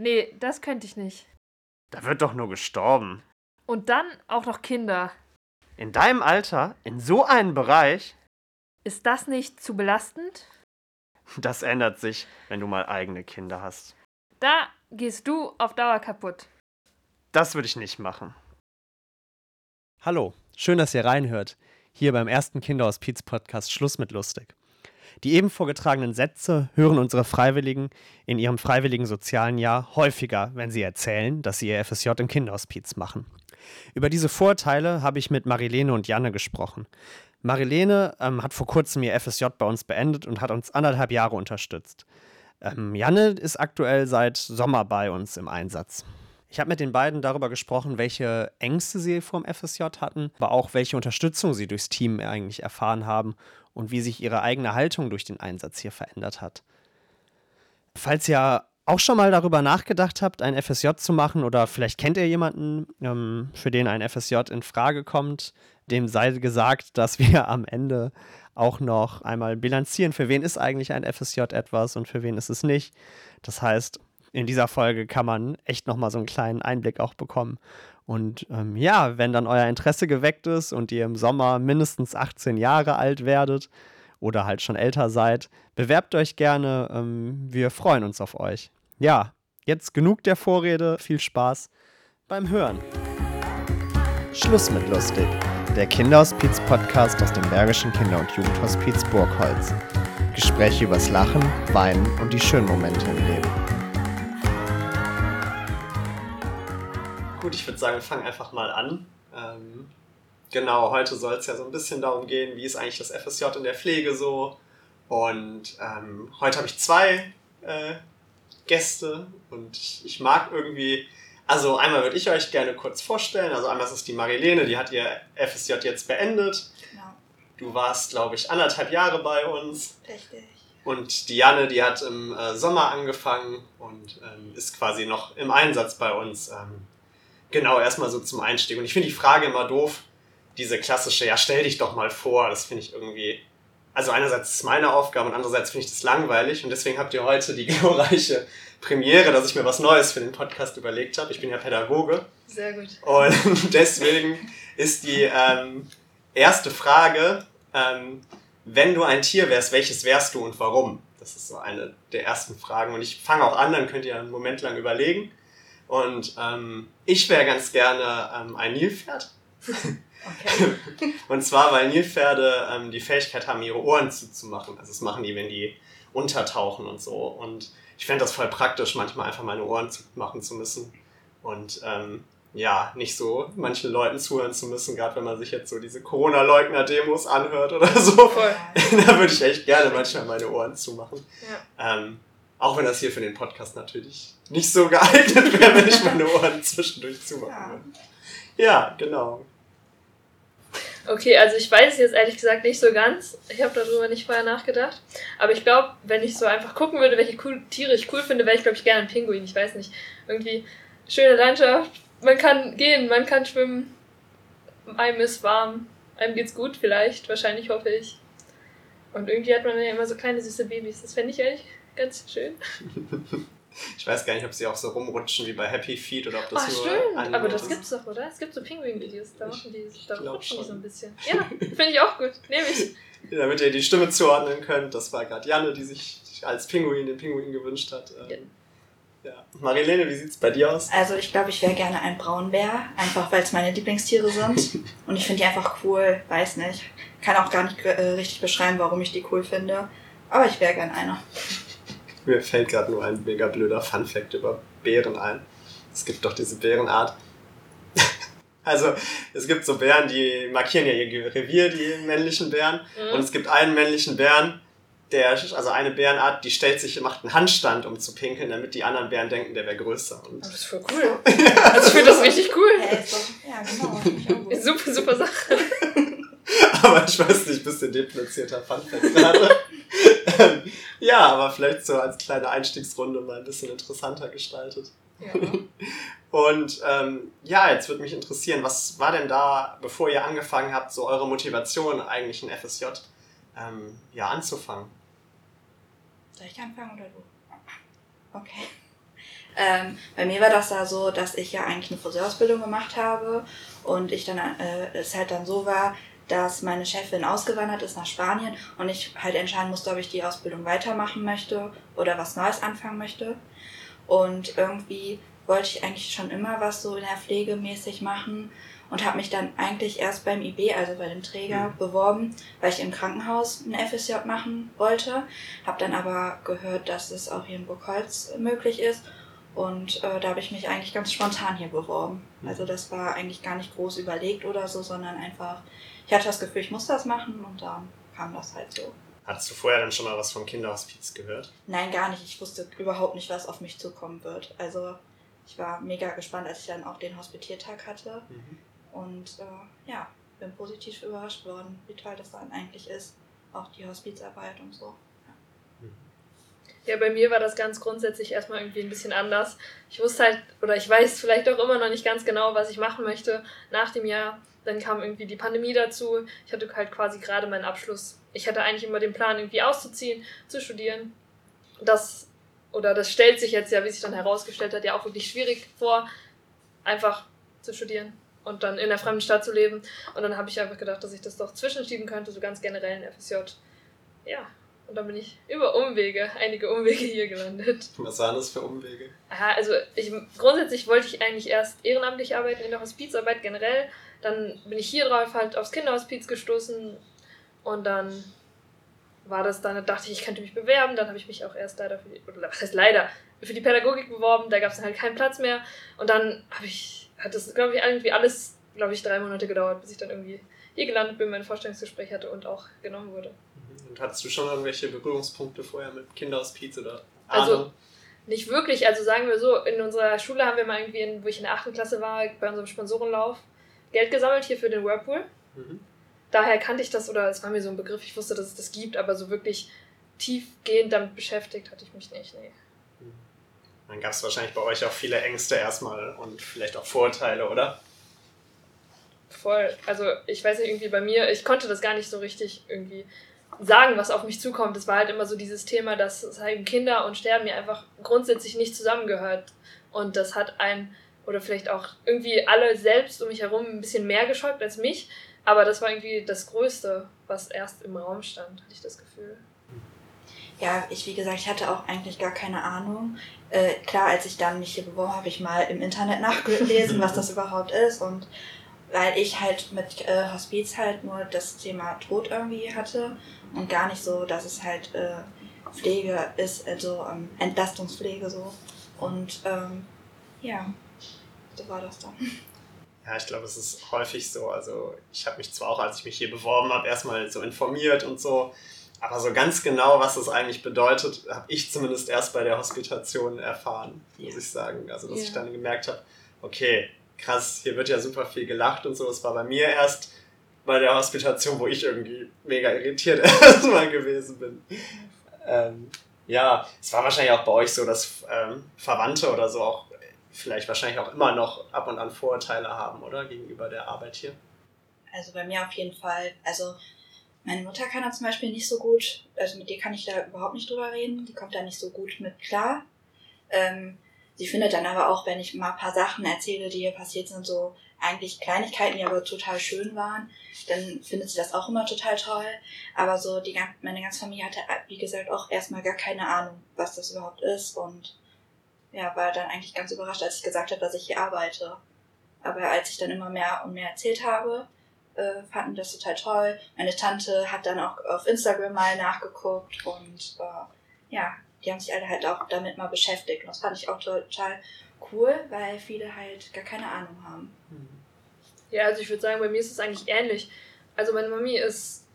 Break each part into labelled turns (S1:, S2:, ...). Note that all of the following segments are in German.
S1: Nee, das könnte ich nicht.
S2: Da wird doch nur gestorben.
S1: Und dann auch noch Kinder.
S2: In deinem Alter, in so einem Bereich?
S1: Ist das nicht zu belastend?
S2: Das ändert sich, wenn du mal eigene Kinder hast.
S1: Da gehst du auf Dauer kaputt.
S2: Das würde ich nicht machen.
S3: Hallo, schön, dass ihr reinhört. Hier beim ersten Kinderhospiz Podcast Schluss mit lustig. Die eben vorgetragenen Sätze hören unsere Freiwilligen in ihrem freiwilligen sozialen Jahr häufiger, wenn sie erzählen, dass sie ihr FSJ im Kinderhospiz machen. Über diese Vorteile habe ich mit Marilene und Janne gesprochen. Marilene ähm, hat vor kurzem ihr FSJ bei uns beendet und hat uns anderthalb Jahre unterstützt. Ähm, Janne ist aktuell seit Sommer bei uns im Einsatz. Ich habe mit den beiden darüber gesprochen, welche Ängste sie vor dem FSJ hatten, aber auch welche Unterstützung sie durchs Team eigentlich erfahren haben und wie sich ihre eigene Haltung durch den Einsatz hier verändert hat. Falls ihr auch schon mal darüber nachgedacht habt, ein FSJ zu machen oder vielleicht kennt ihr jemanden, ähm, für den ein FSJ in Frage kommt, dem sei gesagt, dass wir am Ende auch noch einmal bilanzieren, für wen ist eigentlich ein FSJ etwas und für wen ist es nicht. Das heißt, in dieser Folge kann man echt nochmal so einen kleinen Einblick auch bekommen. Und ähm, ja, wenn dann euer Interesse geweckt ist und ihr im Sommer mindestens 18 Jahre alt werdet oder halt schon älter seid, bewerbt euch gerne. Ähm, wir freuen uns auf euch. Ja, jetzt genug der Vorrede. Viel Spaß beim Hören. Schluss mit lustig. Der Kinderhospiz-Podcast aus dem Bergischen Kinder- und Jugendhospiz Burgholz. Gespräche übers Lachen, Weinen und die schönen Momente im Leben.
S2: Gut, ich würde sagen, wir fangen einfach mal an. Ähm, genau, heute soll es ja so ein bisschen darum gehen, wie ist eigentlich das FSJ in der Pflege so. Und ähm, heute habe ich zwei äh, Gäste und ich, ich, mag irgendwie, also einmal würde ich euch gerne kurz vorstellen. Also einmal ist es die Marilene, die hat ihr FSJ jetzt beendet. Genau. Du warst, glaube ich, anderthalb Jahre bei uns.
S4: Richtig.
S2: Und Diane, die hat im äh, Sommer angefangen und ähm, ist quasi noch im Einsatz bei uns. Ähm, Genau, erstmal so zum Einstieg. Und ich finde die Frage immer doof, diese klassische, ja, stell dich doch mal vor. Das finde ich irgendwie. Also einerseits ist es meine Aufgabe und andererseits finde ich das langweilig. Und deswegen habt ihr heute die glorreiche Premiere, dass ich mir was Neues für den Podcast überlegt habe. Ich bin ja Pädagoge.
S4: Sehr gut.
S2: Und deswegen ist die ähm, erste Frage, ähm, wenn du ein Tier wärst, welches wärst du und warum? Das ist so eine der ersten Fragen. Und ich fange auch an, dann könnt ihr einen Moment lang überlegen. Und ähm, ich wäre ganz gerne ähm, ein Nilpferd. Okay. und zwar, weil Nilpferde ähm, die Fähigkeit haben, ihre Ohren zuzumachen. Also das machen die, wenn die untertauchen und so. Und ich fände das voll praktisch, manchmal einfach meine Ohren zumachen zu müssen. Und ähm, ja, nicht so manchen Leuten zuhören zu müssen, gerade wenn man sich jetzt so diese Corona-Leugner-Demos anhört oder so. Voll. da würde ich echt gerne manchmal meine Ohren zumachen. Ja. Ähm, auch wenn das hier für den Podcast natürlich nicht so geeignet wäre, wenn ich meine Ohren zwischendurch zumachen ja. würde. Ja, genau.
S1: Okay, also ich weiß jetzt ehrlich gesagt nicht so ganz. Ich habe darüber nicht vorher nachgedacht. Aber ich glaube, wenn ich so einfach gucken würde, welche cool, Tiere ich cool finde, wäre ich, glaube ich, gerne ein Pinguin. Ich weiß nicht. Irgendwie schöne Landschaft. Man kann gehen, man kann schwimmen. Einem ist warm. Einem geht's gut vielleicht. Wahrscheinlich hoffe ich. Und irgendwie hat man ja immer so kleine süße Babys. Das fände ich ehrlich ganz schön.
S2: Ich weiß gar nicht, ob sie auch so rumrutschen wie bei Happy Feet oder ob das
S1: Ach,
S2: nur.
S1: Stimmt, aber das ist. gibt's doch, oder? Es gibt so Pinguin-Videos, da machen die, da rutschen die so ein bisschen. Ja, finde ich auch gut. Nehme ich.
S2: Damit ihr die Stimme zuordnen könnt, das war gerade Janne, die sich als Pinguin den Pinguin gewünscht hat. Ja. Ja. Marilene, wie sieht es bei dir aus?
S4: Also ich glaube, ich wäre gerne ein Braunbär, einfach weil es meine Lieblingstiere sind. Und ich finde die einfach cool, weiß nicht. Kann auch gar nicht äh, richtig beschreiben, warum ich die cool finde. Aber ich wäre gern einer.
S2: Mir fällt gerade nur ein mega blöder Funfact über Bären ein. Es gibt doch diese Bärenart. also, es gibt so Bären, die markieren ja ihr Revier, die männlichen Bären. Mhm. Und es gibt einen männlichen Bären, der, also eine Bärenart, die stellt sich, macht einen Handstand, um zu pinkeln, damit die anderen Bären denken, der wäre größer. Und
S1: das ist voll cool. also ich finde das richtig cool. Ja, genau. super, super Sache.
S2: aber ich weiß nicht, bisschen deplatzierter Funfact gerade. ja, aber vielleicht so als kleine Einstiegsrunde mal ein bisschen interessanter gestaltet. Ja. Und ähm, ja, jetzt würde mich interessieren, was war denn da, bevor ihr angefangen habt, so eure Motivation eigentlich ein FSJ ähm, ja, anzufangen?
S4: Soll ich anfangen oder du? Okay. Ähm, bei mir war das da so, dass ich ja eigentlich eine Friseurausbildung gemacht habe und ich dann äh, es halt dann so war, dass meine Chefin ausgewandert ist nach Spanien und ich halt entscheiden musste, ob ich die Ausbildung weitermachen möchte oder was Neues anfangen möchte. Und irgendwie wollte ich eigentlich schon immer was so in der Pflege mäßig machen und habe mich dann eigentlich erst beim IB, also bei dem Träger, mhm. beworben, weil ich im Krankenhaus ein FSJ machen wollte. Habe dann aber gehört, dass es auch hier in Burgholz möglich ist und äh, da habe ich mich eigentlich ganz spontan hier beworben. Mhm. Also das war eigentlich gar nicht groß überlegt oder so, sondern einfach, ich hatte das Gefühl, ich muss das machen und dann kam das halt so.
S2: Hattest du vorher dann schon mal was vom Kinderhospiz gehört?
S4: Nein, gar nicht. Ich wusste überhaupt nicht, was auf mich zukommen wird. Also ich war mega gespannt, als ich dann auch den Hospitiertag hatte. Mhm. Und äh, ja, bin positiv überrascht worden, wie toll das dann eigentlich ist. Auch die Hospizarbeit und so.
S1: Ja, bei mir war das ganz grundsätzlich erstmal irgendwie ein bisschen anders. Ich wusste halt, oder ich weiß vielleicht auch immer noch nicht ganz genau, was ich machen möchte nach dem Jahr. Dann kam irgendwie die Pandemie dazu. Ich hatte halt quasi gerade meinen Abschluss. Ich hatte eigentlich immer den Plan, irgendwie auszuziehen, zu studieren. Das, oder das stellt sich jetzt ja, wie sich dann herausgestellt hat, ja auch wirklich schwierig vor, einfach zu studieren und dann in der fremden Stadt zu leben. Und dann habe ich einfach gedacht, dass ich das doch zwischenschieben könnte, so ganz generell in FSJ. Ja, und dann bin ich über Umwege, einige Umwege hier gelandet.
S2: Was waren das für Umwege?
S1: Aha, also ich, grundsätzlich wollte ich eigentlich erst ehrenamtlich arbeiten in der Hospizarbeit generell. Dann bin ich hier drauf halt aufs Kinderhospiz gestoßen und dann war das dann, dachte ich, ich könnte mich bewerben. Dann habe ich mich auch erst leider für die, oder was heißt leider, für die Pädagogik beworben. Da gab es dann halt keinen Platz mehr. Und dann habe ich, hat das, glaube ich, irgendwie alles, glaube ich, drei Monate gedauert, bis ich dann irgendwie hier gelandet bin, mein Vorstellungsgespräch hatte und auch genommen wurde.
S2: Und hattest du schon irgendwelche Berührungspunkte vorher mit Kinderhospiz oder
S1: also, Ahnung? Also nicht wirklich. Also sagen wir so, in unserer Schule haben wir mal irgendwie, in, wo ich in der 8. Klasse war, bei unserem Sponsorenlauf Geld gesammelt hier für den Whirlpool. Mhm. Daher kannte ich das oder es war mir so ein Begriff, ich wusste, dass es das gibt, aber so wirklich tiefgehend damit beschäftigt hatte ich mich nicht. Nee.
S2: Mhm. Dann gab es wahrscheinlich bei euch auch viele Ängste erstmal und vielleicht auch Vorurteile, oder?
S1: Voll. Also ich weiß nicht, irgendwie bei mir, ich konnte das gar nicht so richtig irgendwie sagen, was auf mich zukommt. Es war halt immer so dieses Thema, dass halt Kinder und Sterben ja einfach grundsätzlich nicht zusammengehört. Und das hat ein oder vielleicht auch irgendwie alle selbst um mich herum ein bisschen mehr geschockt als mich. Aber das war irgendwie das Größte, was erst im Raum stand, hatte ich das Gefühl.
S4: Ja, ich, wie gesagt, ich hatte auch eigentlich gar keine Ahnung. Äh, klar, als ich dann mich hier beworben habe, habe ich mal im Internet nachgelesen, was das überhaupt ist. Und weil ich halt mit äh, Hospiz halt nur das Thema Tod irgendwie hatte und gar nicht so, dass es halt äh, Pflege ist, also ähm, Entlastungspflege so. Und ähm, ja, so war das dann.
S2: Ja, ich glaube, es ist häufig so. Also ich habe mich zwar auch, als ich mich hier beworben habe, erstmal so informiert und so, aber so ganz genau, was das eigentlich bedeutet, habe ich zumindest erst bei der Hospitation erfahren, muss ich sagen. Also dass ja. ich dann gemerkt habe, okay, krass, hier wird ja super viel gelacht und so. Das war bei mir erst bei der Hospitation, wo ich irgendwie mega irritiert erstmal gewesen bin. Ähm, ja, es war wahrscheinlich auch bei euch so, dass ähm, Verwandte oder so auch vielleicht wahrscheinlich auch immer noch ab und an Vorurteile haben, oder? Gegenüber der Arbeit hier.
S4: Also bei mir auf jeden Fall. Also meine Mutter kann da zum Beispiel nicht so gut, also mit der kann ich da überhaupt nicht drüber reden. Die kommt da nicht so gut mit klar. Ähm, sie findet dann aber auch, wenn ich mal ein paar Sachen erzähle, die ihr passiert sind, so eigentlich Kleinigkeiten, die aber total schön waren, dann findet sie das auch immer total toll. Aber so die meine ganze Familie hatte, wie gesagt, auch erstmal gar keine Ahnung, was das überhaupt ist und ja, war dann eigentlich ganz überrascht, als ich gesagt habe, dass ich hier arbeite. Aber als ich dann immer mehr und mehr erzählt habe, äh, fanden das total toll. Meine Tante hat dann auch auf Instagram mal nachgeguckt und äh, ja, die haben sich alle halt auch damit mal beschäftigt. Und das fand ich auch total cool, weil viele halt gar keine Ahnung haben. Mhm.
S1: Ja, also ich würde sagen, bei mir ist es eigentlich ähnlich. Also meine Mami ist,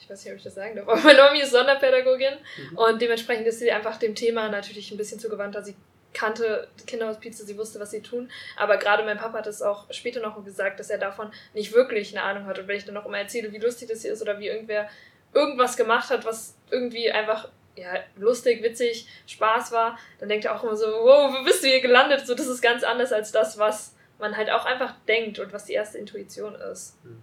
S1: ich weiß nicht, ob ich das sagen darf, aber meine Mami ist Sonderpädagogin mhm. und dementsprechend ist sie einfach dem Thema natürlich ein bisschen zugewandter. Sie kannte Kinderhospize, sie wusste, was sie tun. Aber gerade mein Papa hat es auch später noch gesagt, dass er davon nicht wirklich eine Ahnung hat. Und wenn ich dann noch immer erzähle, wie lustig das hier ist oder wie irgendwer irgendwas gemacht hat, was irgendwie einfach ja, lustig, witzig, Spaß war, dann denkt er auch immer so, wow, wo bist du hier gelandet? So, das ist ganz anders als das, was man halt auch einfach denkt und was die erste Intuition ist. Hm.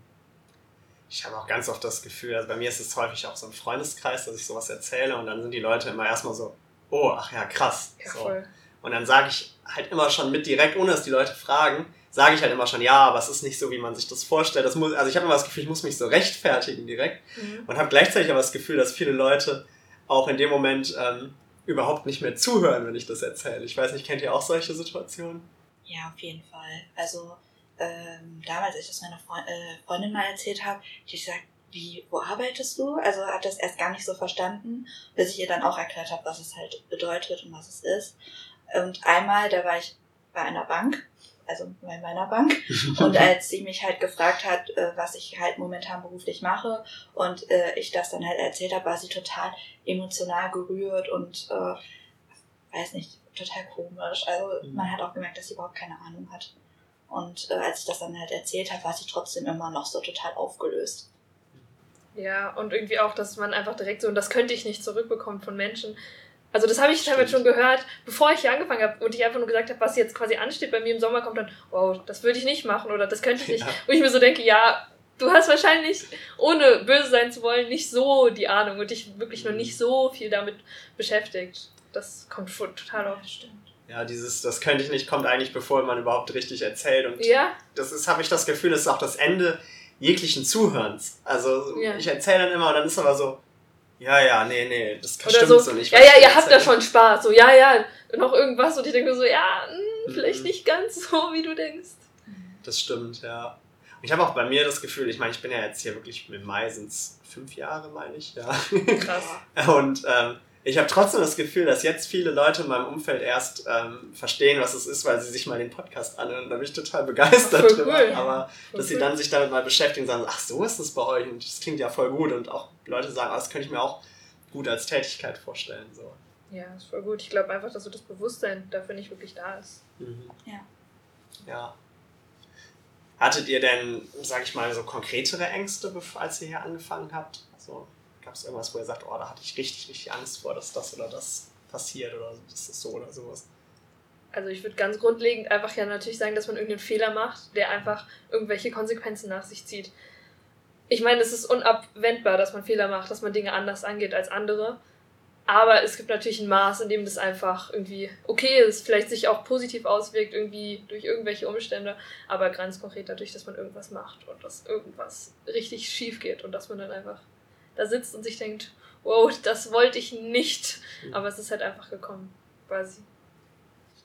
S2: Ich habe auch ganz oft das Gefühl, also bei mir ist es häufig auch so im Freundeskreis, dass ich sowas erzähle und dann sind die Leute immer erstmal so, oh, ach ja, krass.
S1: Ja, so. voll.
S2: Und dann sage ich halt immer schon mit direkt, ohne dass die Leute fragen, sage ich halt immer schon, ja, aber es ist nicht so, wie man sich das vorstellt. Das muss, also ich habe immer das Gefühl, ich muss mich so rechtfertigen direkt
S1: Mhm.
S2: und habe gleichzeitig aber das Gefühl, dass viele Leute auch in dem Moment ähm, überhaupt nicht mehr zuhören, wenn ich das erzähle. Ich weiß nicht, kennt ihr auch solche Situationen?
S4: Ja, auf jeden Fall. Also ähm, damals, als ich das meiner Freund, äh, Freundin mal erzählt habe, die gesagt, wie, wo arbeitest du? Also hat das erst gar nicht so verstanden, bis ich ihr dann auch erklärt habe, was es halt bedeutet und was es ist. Und einmal, da war ich bei einer Bank, also bei meiner Bank, und als sie mich halt gefragt hat, äh, was ich halt momentan beruflich mache und äh, ich das dann halt erzählt habe, war sie total emotional gerührt und äh, weiß nicht, total komisch. Also
S2: Mhm.
S4: man hat auch gemerkt, dass sie überhaupt keine Ahnung hat. Und äh, als ich das dann halt erzählt habe, war sie trotzdem immer noch so total aufgelöst.
S1: Ja, und irgendwie auch, dass man einfach direkt so, und das könnte ich nicht zurückbekommen von Menschen. Also das habe ich teilweise schon gehört, bevor ich hier angefangen habe und ich einfach nur gesagt habe, was jetzt quasi ansteht bei mir im Sommer, kommt dann, wow, das würde ich nicht machen oder das könnte ich nicht.
S2: Ja.
S1: Wo ich mir so denke, ja, du hast wahrscheinlich, ohne böse sein zu wollen, nicht so die Ahnung und dich wirklich noch nicht so viel damit beschäftigt. Das kommt schon total auf.
S4: stimmt.
S2: Ja, dieses, das könnte ich nicht, kommt eigentlich bevor man überhaupt richtig erzählt. Und
S1: Ja,
S2: das ist, habe ich das Gefühl, das ist auch das Ende jeglichen Zuhörens. Also
S1: Ja.
S2: ich erzähle dann immer und dann ist aber so, ja, ja, nee, nee, das
S1: oder
S2: stimmt
S1: so,
S2: so nicht.
S1: ja, ja, ihr habt da schon Spaß. So, ja, ja, noch irgendwas und ich denke so, ja, hm, vielleicht
S2: Mhm.
S1: nicht ganz so, wie du denkst.
S2: Das stimmt, ja. Und ich habe auch bei mir das Gefühl, ich meine, ich bin ja jetzt hier wirklich, im Mai sind fünf Jahre, meine ich, ja.
S1: Krass.
S2: Und ähm, ich habe trotzdem das Gefühl, dass jetzt viele Leute in meinem Umfeld erst ähm, verstehen, was es ist, weil sie sich mal den Podcast anhören. Da bin ich total begeistert
S1: Voll
S2: drüber.
S1: cool.
S2: Aber
S1: Voll
S2: dass sie
S1: cool.
S2: dann sich damit mal beschäftigen und sagen, ach, so ist es bei euch und das klingt ja voll gut. Und auch Leute sagen, ah, das könnte ich mir auch gut als Tätigkeit vorstellen. So.
S1: Ja, ist voll gut. Ich glaube einfach, dass so das Bewusstsein dafür nicht wirklich da ist.
S2: Mhm.
S4: Ja.
S2: Ja. Hattet ihr denn, sag ich mal, so konkretere Ängste, bevor, als ihr hier angefangen habt? Also gab es irgendwas, wo ihr sagt, oh, da hatte ich richtig, richtig Angst vor, dass das oder das passiert oder das ist so oder sowas?
S1: Also ich würde ganz grundlegend einfach ja natürlich sagen, dass man irgendeinen Fehler macht, der einfach irgendwelche Konsequenzen nach sich zieht. Ich meine, es ist unabwendbar, dass man Fehler macht, dass man Dinge anders angeht als andere. Aber es gibt natürlich ein Maß, in dem das einfach irgendwie okay ist, vielleicht sich auch positiv auswirkt, irgendwie durch irgendwelche Umstände, aber ganz konkret dadurch, dass man irgendwas macht und dass irgendwas richtig schief geht und dass man dann einfach da sitzt und sich denkt, wow, das wollte ich nicht. Aber es ist halt einfach gekommen, quasi.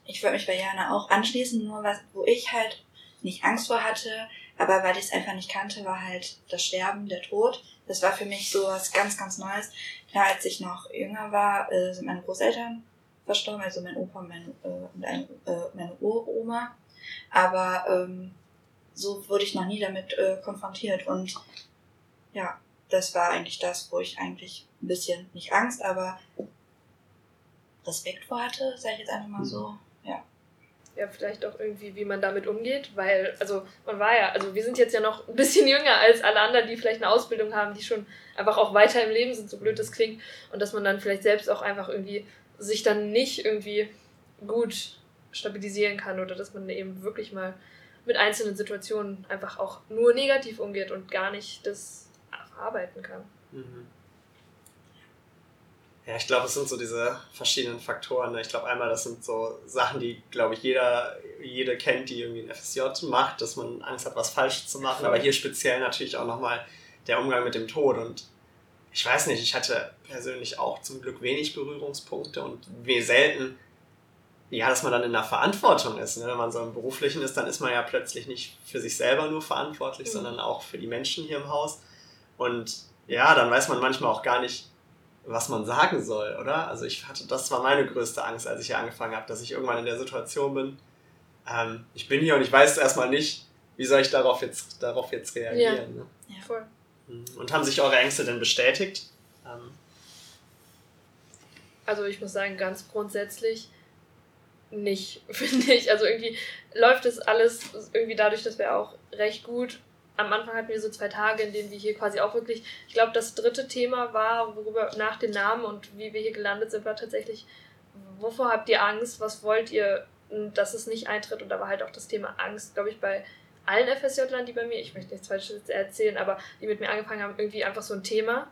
S4: Ich würde mich bei Jana auch anschließen, nur was, wo ich halt nicht Angst vor hatte, aber weil ich es einfach nicht kannte, war halt das Sterben, der Tod. Das war für mich so was ganz, ganz Neues. Klar, als ich noch jünger war, äh, sind meine Großeltern verstorben, also mein Opa und meine, äh, äh, meine Uroma. Aber ähm, so wurde ich noch nie damit äh, konfrontiert. Und ja, das war eigentlich das, wo ich eigentlich ein bisschen, nicht Angst, aber Respekt vor hatte, sage ich jetzt einfach mal so.
S1: ja, vielleicht auch irgendwie, wie man damit umgeht, weil, also man war ja, also wir sind jetzt ja noch ein bisschen jünger als alle anderen, die vielleicht eine Ausbildung haben, die schon einfach auch weiter im Leben sind, so blöd das klingt, und dass man dann vielleicht selbst auch einfach irgendwie sich dann nicht irgendwie gut stabilisieren kann oder dass man eben wirklich mal mit einzelnen Situationen einfach auch nur negativ umgeht und gar nicht das verarbeiten kann.
S2: Mhm. Ja, ich glaube, es sind so diese verschiedenen Faktoren. ne? Ich glaube, einmal, das sind so Sachen, die, glaube ich, jeder, jede kennt, die irgendwie ein FSJ macht, dass man Angst hat, was falsch zu machen. Aber hier speziell natürlich auch nochmal der Umgang mit dem Tod. Und ich weiß nicht, ich hatte persönlich auch zum Glück wenig Berührungspunkte und wie selten, ja, dass man dann in der Verantwortung ist. Ne? Wenn man so im Beruflichen ist, dann ist man ja plötzlich nicht für sich selber nur verantwortlich,
S1: Mhm.
S2: sondern auch für die Menschen hier im Haus. Und ja, dann weiß man manchmal auch gar nicht, was man sagen soll, oder? Also ich hatte, das war meine größte Angst, als ich hier angefangen habe, dass ich irgendwann in der Situation bin, ähm, ich bin hier und ich weiß erstmal nicht, wie soll ich darauf jetzt, darauf jetzt reagieren. Ne?
S1: Voll.
S2: Und haben sich eure Ängste denn bestätigt? Ähm,
S1: Also ich muss sagen, ganz grundsätzlich nicht, finde ich. Also irgendwie läuft es alles irgendwie dadurch, dass wir auch recht gut. Am Anfang hatten wir so zwei Tage, in denen wir hier quasi auch wirklich, ich glaube, das dritte Thema war, worüber nach den Namen und wie wir hier gelandet sind, war tatsächlich, wovor habt ihr Angst, was wollt ihr, dass es nicht eintritt? Und da war halt auch das Thema Angst, glaube ich, bei allen FSJ-Lern, die bei mir, ich möchte nichts Falsches erzählen, aber die mit mir angefangen haben, irgendwie einfach so ein Thema.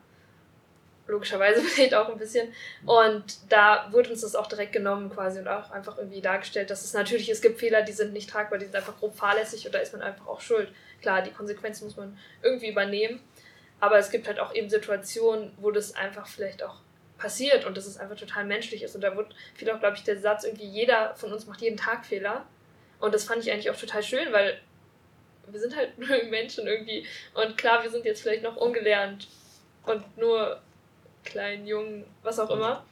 S1: logischerweise vielleicht auch ein bisschen. Und da wurde uns das auch direkt genommen quasi und auch einfach irgendwie dargestellt, dass es natürlich, es gibt Fehler, die sind nicht tragbar, die sind einfach grob fahrlässig und da ist man einfach auch schuld. Klar, die Konsequenzen muss man irgendwie übernehmen, aber es gibt halt auch eben Situationen, wo das einfach vielleicht auch passiert und dass es einfach total menschlich ist. Und da wird viel auch, glaube ich, der Satz irgendwie, jeder von uns macht jeden Tag Fehler. Und das fand ich eigentlich auch total schön, weil wir sind halt nur Menschen irgendwie. Und klar, wir sind jetzt vielleicht noch ungelernt und nur klein, jung, was auch immer.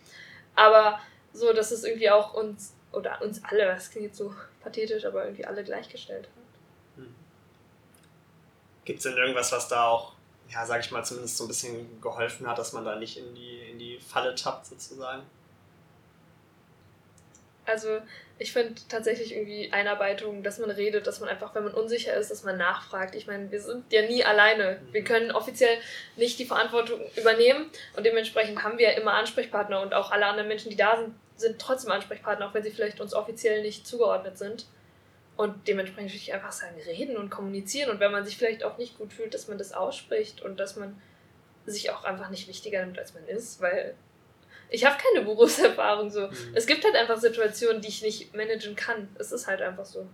S1: Aber so, dass es irgendwie auch uns, oder uns alle, das klingt jetzt so pathetisch, aber irgendwie alle gleichgestellt hat.
S2: Gibt es denn irgendwas, was da auch, ja, sag ich mal, zumindest so ein bisschen geholfen hat, dass man da nicht in die, in die Falle tappt, sozusagen?
S1: Also ich finde tatsächlich irgendwie Einarbeitung, dass man redet, dass man einfach, wenn man unsicher ist, dass man nachfragt. Ich meine, wir sind ja nie alleine. Wir können offiziell nicht die Verantwortung übernehmen und dementsprechend haben wir ja immer Ansprechpartner und auch alle anderen Menschen, die da sind, sind trotzdem Ansprechpartner, auch wenn sie vielleicht uns offiziell nicht zugeordnet sind. Und dementsprechend würde ich einfach sagen, reden und kommunizieren. Und wenn man sich vielleicht auch nicht gut fühlt, dass man das ausspricht und dass man sich auch einfach nicht wichtiger nimmt, als man ist, weil ich habe keine Berufserfahrung so. Mhm. Es gibt halt einfach Situationen, die ich nicht managen kann. Es ist halt einfach so.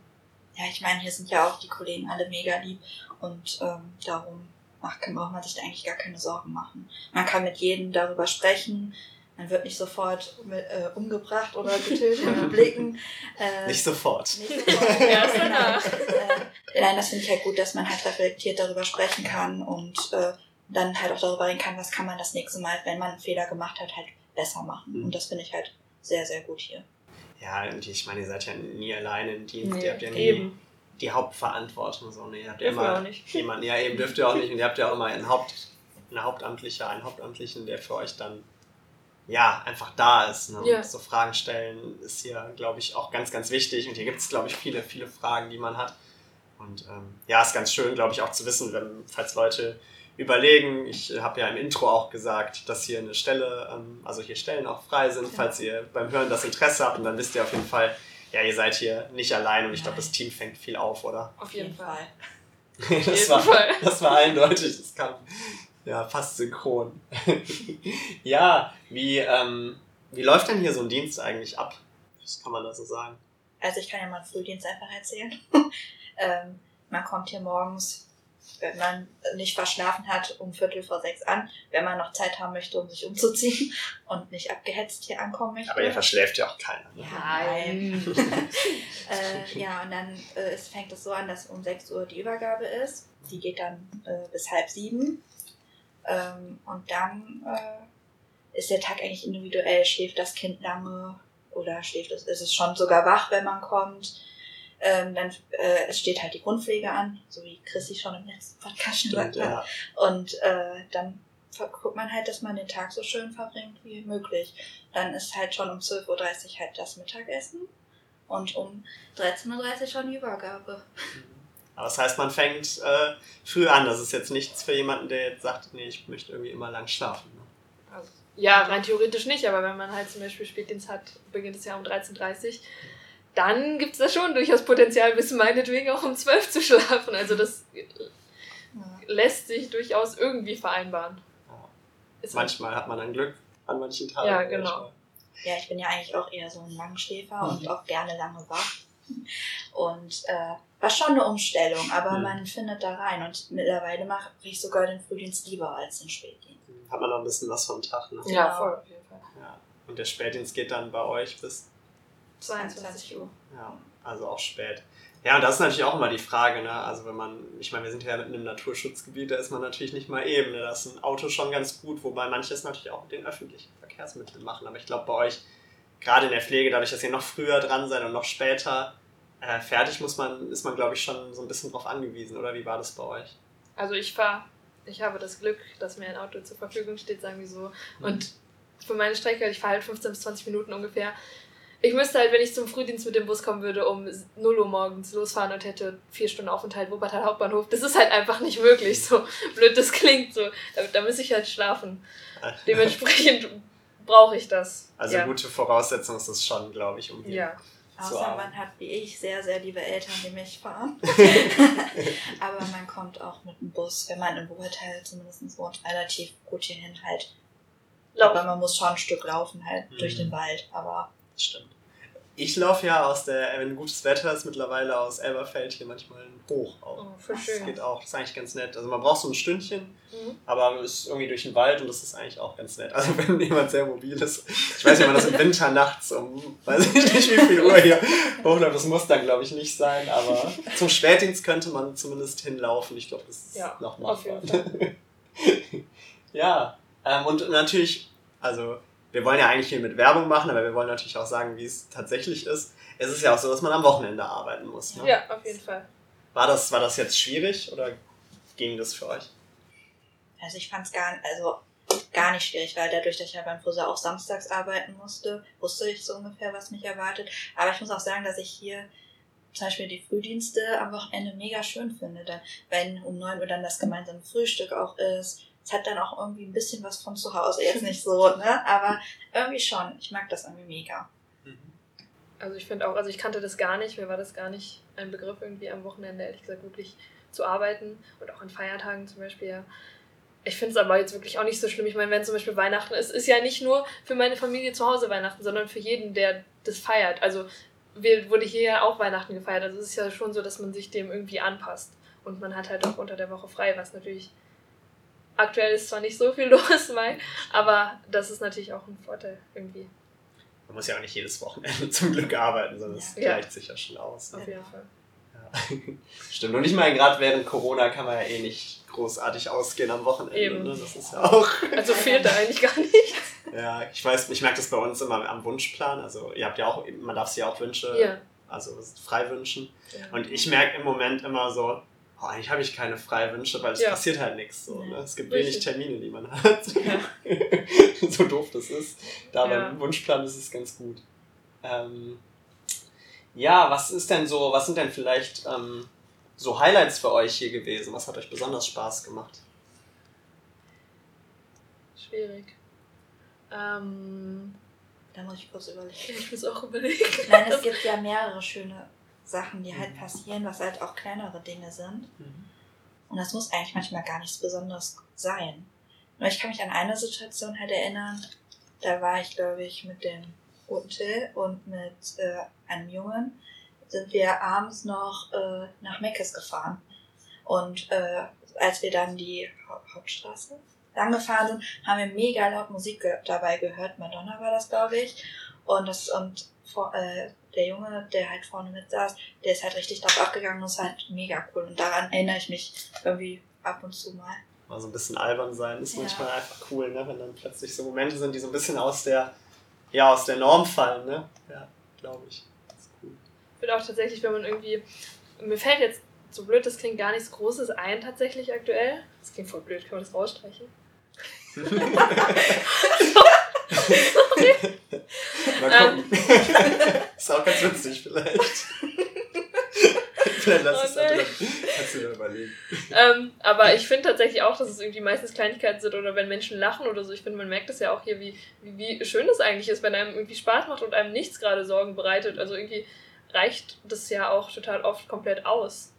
S4: Ja, ich meine, hier sind ja auch die Kollegen alle mega lieb und ähm, darum ach, braucht man sich da eigentlich gar keine Sorgen machen. Man kann mit jedem darüber sprechen. Man wird nicht sofort mit, äh, umgebracht oder getötet mit Blicken.
S2: Äh, nicht sofort.
S4: Nicht sofort. Erst danach. Äh, nein, das finde ich halt gut, dass man halt reflektiert darüber sprechen kann und äh, dann halt auch darüber reden kann, was kann man das nächste Mal, wenn man einen Fehler gemacht hat, halt besser machen. Mhm. Und das finde ich halt sehr, sehr gut hier.
S2: Ja, und ich meine, ihr seid ja nie alleine im Dienst. Nee, ihr habt ja nie eben. die Hauptverantwortung. So. Ne? Ihr habt ja immer jemanden, ja eben dürft ihr auch nicht. Und ihr habt ja auch immer einen, Haupt, einen Hauptamtlicher, einen Hauptamtlichen, der für euch dann ja, einfach da ist. Ne? Ja. So Fragen stellen ist hier, glaube ich, auch ganz, ganz wichtig. Und hier gibt es, glaube ich, viele, viele Fragen, die man hat. Und ähm, ja, ist ganz schön, glaube ich, auch zu wissen, wenn, falls Leute überlegen. Ich habe ja im Intro auch gesagt, dass hier eine Stelle, ähm, also hier Stellen auch frei sind, falls ihr beim Hören das Interesse habt. Und dann wisst ihr auf jeden Fall, ja, ihr seid hier nicht allein und ich glaube, das Team fängt viel auf, oder?
S1: Auf jeden Fall.
S2: das, war, das war eindeutig, das kam ja fast synchron. ja, wie, ähm, wie läuft denn hier so ein Dienst eigentlich ab? Was kann man da so sagen?
S4: Also ich kann ja mal einen Frühdienst einfach erzählen. ähm, man kommt hier morgens wenn man nicht verschlafen hat, um Viertel vor sechs an, wenn man noch Zeit haben möchte, um sich umzuziehen und nicht abgehetzt hier ankommen möchte.
S2: Aber ihr verschläft ja auch keiner.
S4: Ne? Nein. äh, ja, und dann äh, es fängt es so an, dass um sechs Uhr die Übergabe ist. Die geht dann äh, bis halb sieben. Ähm, und dann äh, ist der Tag eigentlich individuell. Schläft das Kind lange oder schläft es, ist es schon sogar wach, wenn man kommt ähm, dann äh, es steht halt die Grundpflege an, so wie Chrissy schon im letzten Podcast gesagt hat. Ja. Und äh, dann guckt man halt, dass man den Tag so schön verbringt wie möglich. Dann ist halt schon um 12.30 Uhr halt das Mittagessen und um 13.30 Uhr schon die Übergabe.
S2: Aber das heißt, man fängt äh, früh an. Das ist jetzt nichts für jemanden, der jetzt sagt, nee, ich möchte irgendwie immer lang schlafen. Ne?
S1: Also, ja, rein theoretisch nicht, aber wenn man halt zum Beispiel Spätdienst hat, beginnt es ja um 13.30 Uhr dann gibt es da schon durchaus Potenzial, bis meinetwegen auch um zwölf zu schlafen. Also das ja. lässt sich durchaus irgendwie vereinbaren.
S2: Ja. Manchmal hat man ein Glück, an manchen Tagen.
S1: Ja, genau.
S4: Ja, ich bin ja eigentlich auch eher so ein Langschläfer mhm. und auch gerne lange wach. Und äh, war schon eine Umstellung, aber mhm. man findet da rein. Und mittlerweile mache ich sogar den Frühdienst lieber als den Spätdienst.
S2: Hat man noch ein bisschen was vom Tag,
S1: ne? Ja, voll auf jeden Fall.
S2: Ja. Und der Spätdienst geht dann bei euch bis
S1: 22 Uhr.
S2: Ja, also auch spät. Ja, und das ist natürlich auch immer die Frage, ne? Also wenn man, ich meine, wir sind ja mitten im Naturschutzgebiet, da ist man natürlich nicht mal eben. Ne? Da ist ein Auto schon ganz gut, wobei manche es natürlich auch mit den öffentlichen Verkehrsmitteln machen. Aber ich glaube bei euch, gerade in der Pflege, dadurch, dass ihr noch früher dran seid und noch später äh, fertig muss man, ist man, glaube ich, schon so ein bisschen drauf angewiesen, oder wie war das bei euch?
S1: Also ich fahre, ich habe das Glück, dass mir ein Auto zur Verfügung steht, sagen wir so. Und für meine Strecke, ich fahre halt 15 bis 20 Minuten ungefähr, ich müsste halt, wenn ich zum Frühdienst mit dem Bus kommen würde, um 0 Uhr morgens losfahren und hätte vier Stunden Aufenthalt Wuppertal Hauptbahnhof. Das ist halt einfach nicht möglich, so blöd das klingt. So. Da, da muss ich halt schlafen. Dementsprechend brauche ich das.
S2: Also ja. gute Voraussetzung ist das schon, glaube ich, um hier
S1: ja.
S4: Außer man hat wie ich sehr, sehr liebe Eltern, die mich fahren. Aber man kommt auch mit dem Bus, wenn man in Wuppertal zumindest wohnt, relativ gut hierhin halt Aber man muss schon ein Stück laufen, halt
S2: Mhm.
S4: durch den Wald. Aber
S2: Das stimmt. Ich laufe ja aus der, wenn gutes Wetter ist, mittlerweile aus Elberfeld hier manchmal hoch auch.
S1: Oh,
S2: Das
S1: schön.
S2: geht auch, das ist eigentlich ganz nett. Also man braucht so ein Stündchen,
S1: Mhm.
S2: aber es ist irgendwie durch den Wald und das ist eigentlich auch ganz nett. Also wenn jemand sehr mobil ist, ich weiß nicht, ob man das im Winter nachts um, weiß ich nicht wie viel Uhr hier hochläuft, das muss dann glaube ich nicht sein, aber zum Spätdienst könnte man zumindest hinlaufen. Ich glaube, das ist
S1: Ja,
S2: noch machbar. ja, ähm, und natürlich, also wir wollen ja eigentlich hier mit Werbung machen, aber wir wollen natürlich auch sagen, wie es tatsächlich ist. Es ist ja auch so, dass man am Wochenende arbeiten muss. Ne?
S1: Ja, auf jeden Fall.
S2: War, das, war das jetzt schwierig oder ging das für euch?
S4: also ich fand es gar, also gar nicht schwierig, weil dadurch, dass ich ja beim Friseur auch samstags arbeiten musste, wusste ich so ungefähr, was mich erwartet. Aber ich muss auch sagen, dass ich hier zum Beispiel die Frühdienste am Wochenende mega schön finde. Dann, wenn um 9 Uhr dann das gemeinsame Frühstück auch ist. Es hat dann auch irgendwie ein bisschen was von zu Hause. Jetzt nicht so, ne? Aber irgendwie schon. Ich mag das irgendwie mega.
S1: Also ich finde auch, also ich kannte das gar nicht, mir war das gar nicht ein Begriff irgendwie am Wochenende, ehrlich gesagt, wirklich zu arbeiten und auch an Feiertagen zum Beispiel, ja. Ich finde es aber jetzt wirklich auch nicht so schlimm. Ich meine, wenn zum Beispiel Weihnachten ist, ist ja nicht nur für meine Familie zu Hause Weihnachten, sondern für jeden, der das feiert. Also wir, wurde hier ja auch Weihnachten gefeiert. Also es ist ja schon so, dass man sich dem irgendwie anpasst. Und man hat halt auch unter der Woche frei, was natürlich aktuell ist zwar nicht so viel los, Mai, aber das ist natürlich auch ein Vorteil irgendwie.
S2: Man muss ja auch nicht jedes Wochenende zum Glück arbeiten, sondern es
S1: Ja.
S2: gleicht sich ja schon aus. Ne?
S1: Auf jeden Fall.
S2: Ja. Stimmt. Und ich meine, gerade während Corona kann man ja eh nicht großartig ausgehen am Wochenende.
S1: Eben.
S2: Ne? Das ist ja auch.
S1: Also fehlt da eigentlich gar nichts.
S2: Ja, ich weiß, ich merke das bei uns immer am Wunschplan. Also ihr habt ja auch, man darf sich ja auch Wünsche,
S1: Ja.
S2: also frei wünschen.
S1: ja.
S2: Und ich merke im Moment immer so, oh, eigentlich habe ich keine Freiwünsche, weil es
S1: Ja.
S2: passiert halt nichts. So,
S4: Ja.
S2: ne? Es gibt
S1: Richtig.
S2: wenig Termine, die man hat. so doof das ist. Da
S1: Ja.
S2: beim Wunschplan ist es ganz gut. Ähm, ja, was ist denn so, was sind denn vielleicht ähm, so Highlights für euch hier gewesen? Was hat euch besonders Spaß gemacht?
S1: Schwierig. Ähm,
S4: Da muss ich kurz überlegen.
S1: ich muss auch überlegen.
S4: Nein, es gibt ja mehrere schöne Sachen, die halt passieren, was halt auch kleinere Dinge sind. Und das muss eigentlich manchmal gar nichts Besonderes sein. Nur ich kann mich an eine Situation halt erinnern, da war ich, glaube ich, mit dem guten Till und mit äh, einem Jungen, sind wir abends noch äh, nach Meckes gefahren. Und äh, als wir dann die Hau- Hauptstraße lang gefahren sind, haben wir mega laut Musik ge dabei gehört. Madonna war das, glaube ich. Und das und vor, äh, der Junge, der halt vorne mit saß, der ist halt richtig drauf abgegangen und ist halt mega cool. Und daran erinnere ich mich irgendwie ab und zu mal.
S2: Mal so ein bisschen albern sein ist
S4: Ja.
S2: manchmal einfach cool, ne? wenn dann plötzlich so Momente sind, die so ein bisschen aus der, ja, aus der Norm fallen. Ne? Ja, glaube ich. Das ist cool.
S1: Ich finde auch tatsächlich, wenn man irgendwie. Mir fällt jetzt so blöd, das klingt gar nichts Großes ein, tatsächlich aktuell. Das klingt voll blöd, kann man das rausstreichen?
S2: Mal gucken. ist auch ganz witzig vielleicht. vielleicht lass
S1: Oh
S2: es
S1: nein.
S2: drin. Kannst du dir überlegen.
S1: ähm, aber ich finde tatsächlich auch, dass es irgendwie meistens Kleinigkeiten sind oder wenn Menschen lachen oder so. Ich finde, man merkt es ja auch hier, wie, wie, wie schön es eigentlich ist, wenn einem irgendwie Spaß macht und einem nichts gerade Sorgen bereitet. Also irgendwie reicht das ja auch total oft komplett aus.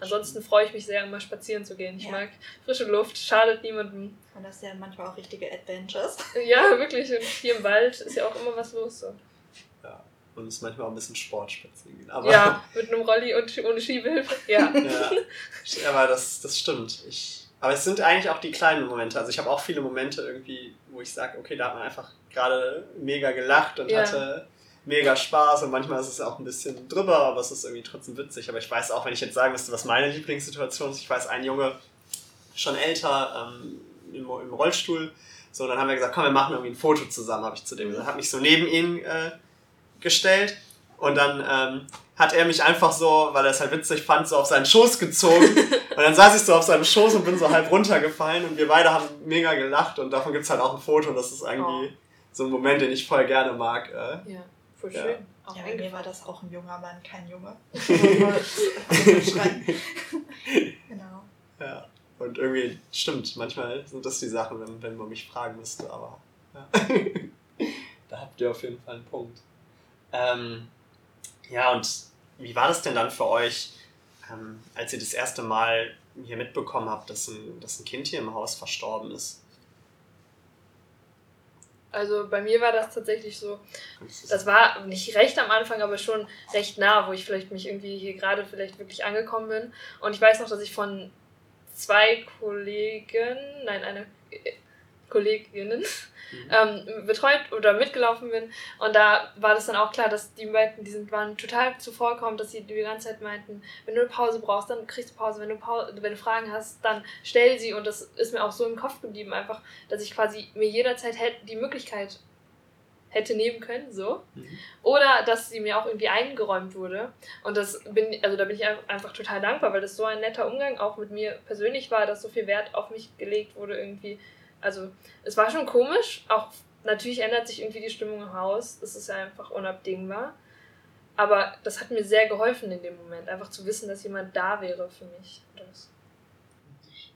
S1: Ansonsten freue ich mich sehr, immer spazieren zu gehen. Ich
S4: Ja.
S1: mag frische Luft, schadet niemandem.
S4: Und das sind ja manchmal auch richtige Adventures.
S1: Ja, wirklich. Und hier im Wald ist ja auch immer was los. So.
S2: Ja. Und es ist manchmal auch ein bisschen Sport spazieren gehen. Aber,
S1: Ja, mit einem Rolli und ohne Schiebehilfe. Ja.
S2: ja. aber das, das stimmt. Ich, aber es sind eigentlich auch die kleinen Momente. Also ich habe auch viele Momente irgendwie, wo ich sage, okay, da hat man einfach gerade mega gelacht und
S1: Ja.
S2: hatte mega Spaß und manchmal ist es auch ein bisschen drüber, aber es ist irgendwie trotzdem witzig. Aber ich weiß auch, wenn ich jetzt sagen müsste, was meine Lieblingssituation ist, ich weiß, ein Junge, schon älter, ähm, im, im Rollstuhl, so, und dann haben wir gesagt, komm, wir machen irgendwie ein Foto zusammen, habe ich zu dem gesagt. Habe mich so neben ihn äh, gestellt und dann ähm, hat er mich einfach so, weil er es halt witzig fand, so auf seinen Schoß gezogen. und dann saß ich so auf seinem Schoß und bin so halb runtergefallen und wir beide haben mega gelacht und davon gibt es halt auch ein Foto. Das ist irgendwie so ein Moment, den ich voll gerne mag. Äh.
S1: Ja, voll
S2: Ja.
S1: schön. Auch
S4: Ja, bei mir war das auch ein junger Mann, kein Junge. Genau.
S2: Ja. Und irgendwie, stimmt, manchmal sind das die Sachen, wenn, wenn man mich fragen müsste, aber ja. da habt ihr auf jeden Fall einen Punkt. Ähm, ja, und wie war das denn dann für euch, ähm, als ihr das erste Mal hier mitbekommen habt, dass ein, dass ein Kind hier im Haus verstorben ist?
S1: Also bei mir war das tatsächlich so, das war nicht recht am Anfang, aber schon recht nah, wo ich vielleicht mich irgendwie hier gerade vielleicht wirklich angekommen bin. Und ich weiß noch, dass ich von zwei Kollegen, nein, eine Kolleginnen, mhm. ähm, betreut oder mitgelaufen bin. Und da war das dann auch klar, dass die meinten, die sind, waren total zuvorkommend, dass sie die ganze Zeit meinten, wenn du eine Pause brauchst, dann kriegst du Pause. Wenn du, Pause, wenn du Fragen hast, dann stell sie. Und das ist mir auch so im Kopf geblieben, einfach, dass ich quasi mir jederzeit die Möglichkeit hätte nehmen können, so. Mhm. Oder dass sie mir auch irgendwie eingeräumt wurde. Und das bin, also da bin ich einfach total dankbar, weil das so ein netter Umgang auch mit mir persönlich war, dass so viel Wert auf mich gelegt wurde, irgendwie also es war schon komisch. Auch natürlich ändert sich irgendwie die Stimmung im Haus. Das ist ja einfach unabdingbar. Aber das hat mir sehr geholfen in dem Moment, einfach zu wissen, dass jemand da wäre für mich.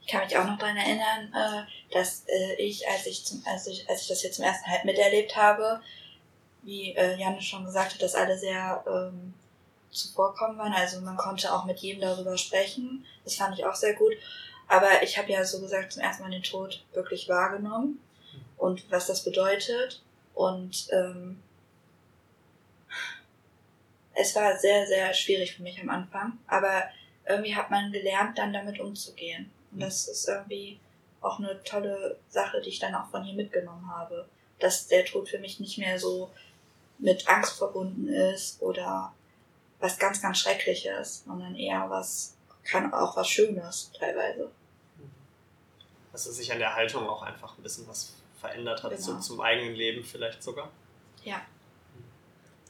S4: Ich kann mich auch noch daran erinnern, äh, dass äh, ich, als ich, zum, als ich, als ich das jetzt zum ersten Mal miterlebt habe, wie äh, Janne schon gesagt hat, dass alle sehr ähm, zuvorkommen waren. Also man konnte auch mit jedem darüber sprechen. Das fand ich auch sehr gut. Aber ich habe ja so gesagt zum ersten Mal den Tod wirklich wahrgenommen und was das bedeutet. Und ähm, es war sehr, sehr schwierig für mich am Anfang. Aber irgendwie hat man gelernt, dann damit umzugehen. Und das ist irgendwie auch eine tolle Sache, die ich dann auch von hier mitgenommen habe. Dass der Tod für mich nicht mehr so mit Angst verbunden ist oder was ganz, ganz Schreckliches, sondern eher was kann auch was Schönes teilweise.
S2: Dass sich an der Haltung auch einfach ein bisschen was verändert hat, genau. so zum eigenen Leben vielleicht sogar.
S4: Ja.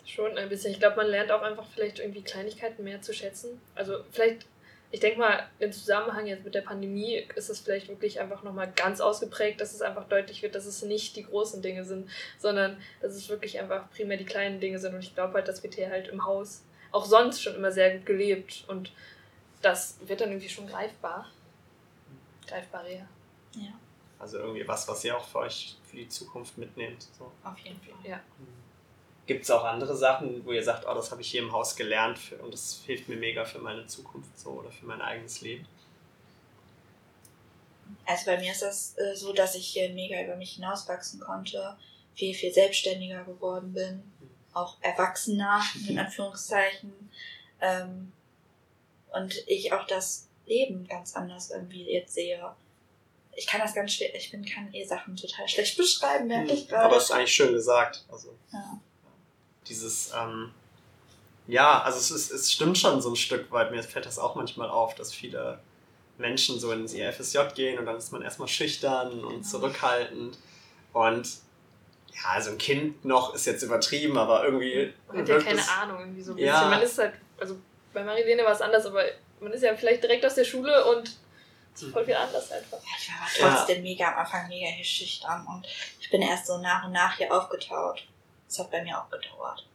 S1: Schon ein bisschen. Ich glaube, man lernt auch einfach vielleicht irgendwie Kleinigkeiten mehr zu schätzen. Also vielleicht, ich denke mal, im Zusammenhang jetzt mit der Pandemie ist es vielleicht wirklich einfach nochmal ganz ausgeprägt, dass es einfach deutlich wird, dass es nicht die großen Dinge sind, sondern dass es wirklich einfach primär die kleinen Dinge sind. Und ich glaube halt, das wird hier halt im Haus auch sonst schon immer sehr gut gelebt. Und das wird dann irgendwie schon greifbar. Greifbarer.
S4: Ja.
S2: Also irgendwie was, was ihr auch für euch für die Zukunft mitnehmt. So.
S4: Auf jeden Fall, ja.
S2: Gibt es auch andere Sachen, wo ihr sagt, oh, das habe ich hier im Haus gelernt für, und das hilft mir mega für meine Zukunft so oder für mein eigenes Leben?
S4: Also bei mir ist das äh, so, dass ich hier mega über mich hinauswachsen konnte, viel, viel selbstständiger geworden bin, mhm. auch erwachsener, in Anführungszeichen. Ähm, und ich auch das Leben ganz anders irgendwie jetzt sehe. Ich kann das ganz schwer, ich bin, kann eh Sachen total schlecht beschreiben, merke hm, ich gerade.
S2: Aber es ist eigentlich schön gesagt. Also,
S4: ja.
S2: Dieses, ähm, ja, also es, ist, es stimmt schon so ein Stück weit. Mir fällt das auch manchmal auf, dass viele Menschen so ins FSJ gehen und dann ist man erstmal schüchtern und genau. zurückhaltend. Und ja, also ein Kind noch ist jetzt übertrieben, aber irgendwie.
S1: Man hat ja keine Ahnung, irgendwie so ein bisschen. Ja. Man ist halt, also bei Marilene war es anders, aber man ist ja vielleicht direkt aus der Schule und voll viel anders einfach. Ja,
S4: ich war trotzdem ja. mega am Anfang mega schüchtern und ich bin erst so nach und nach hier aufgetaut. Das hat bei mir auch gedauert.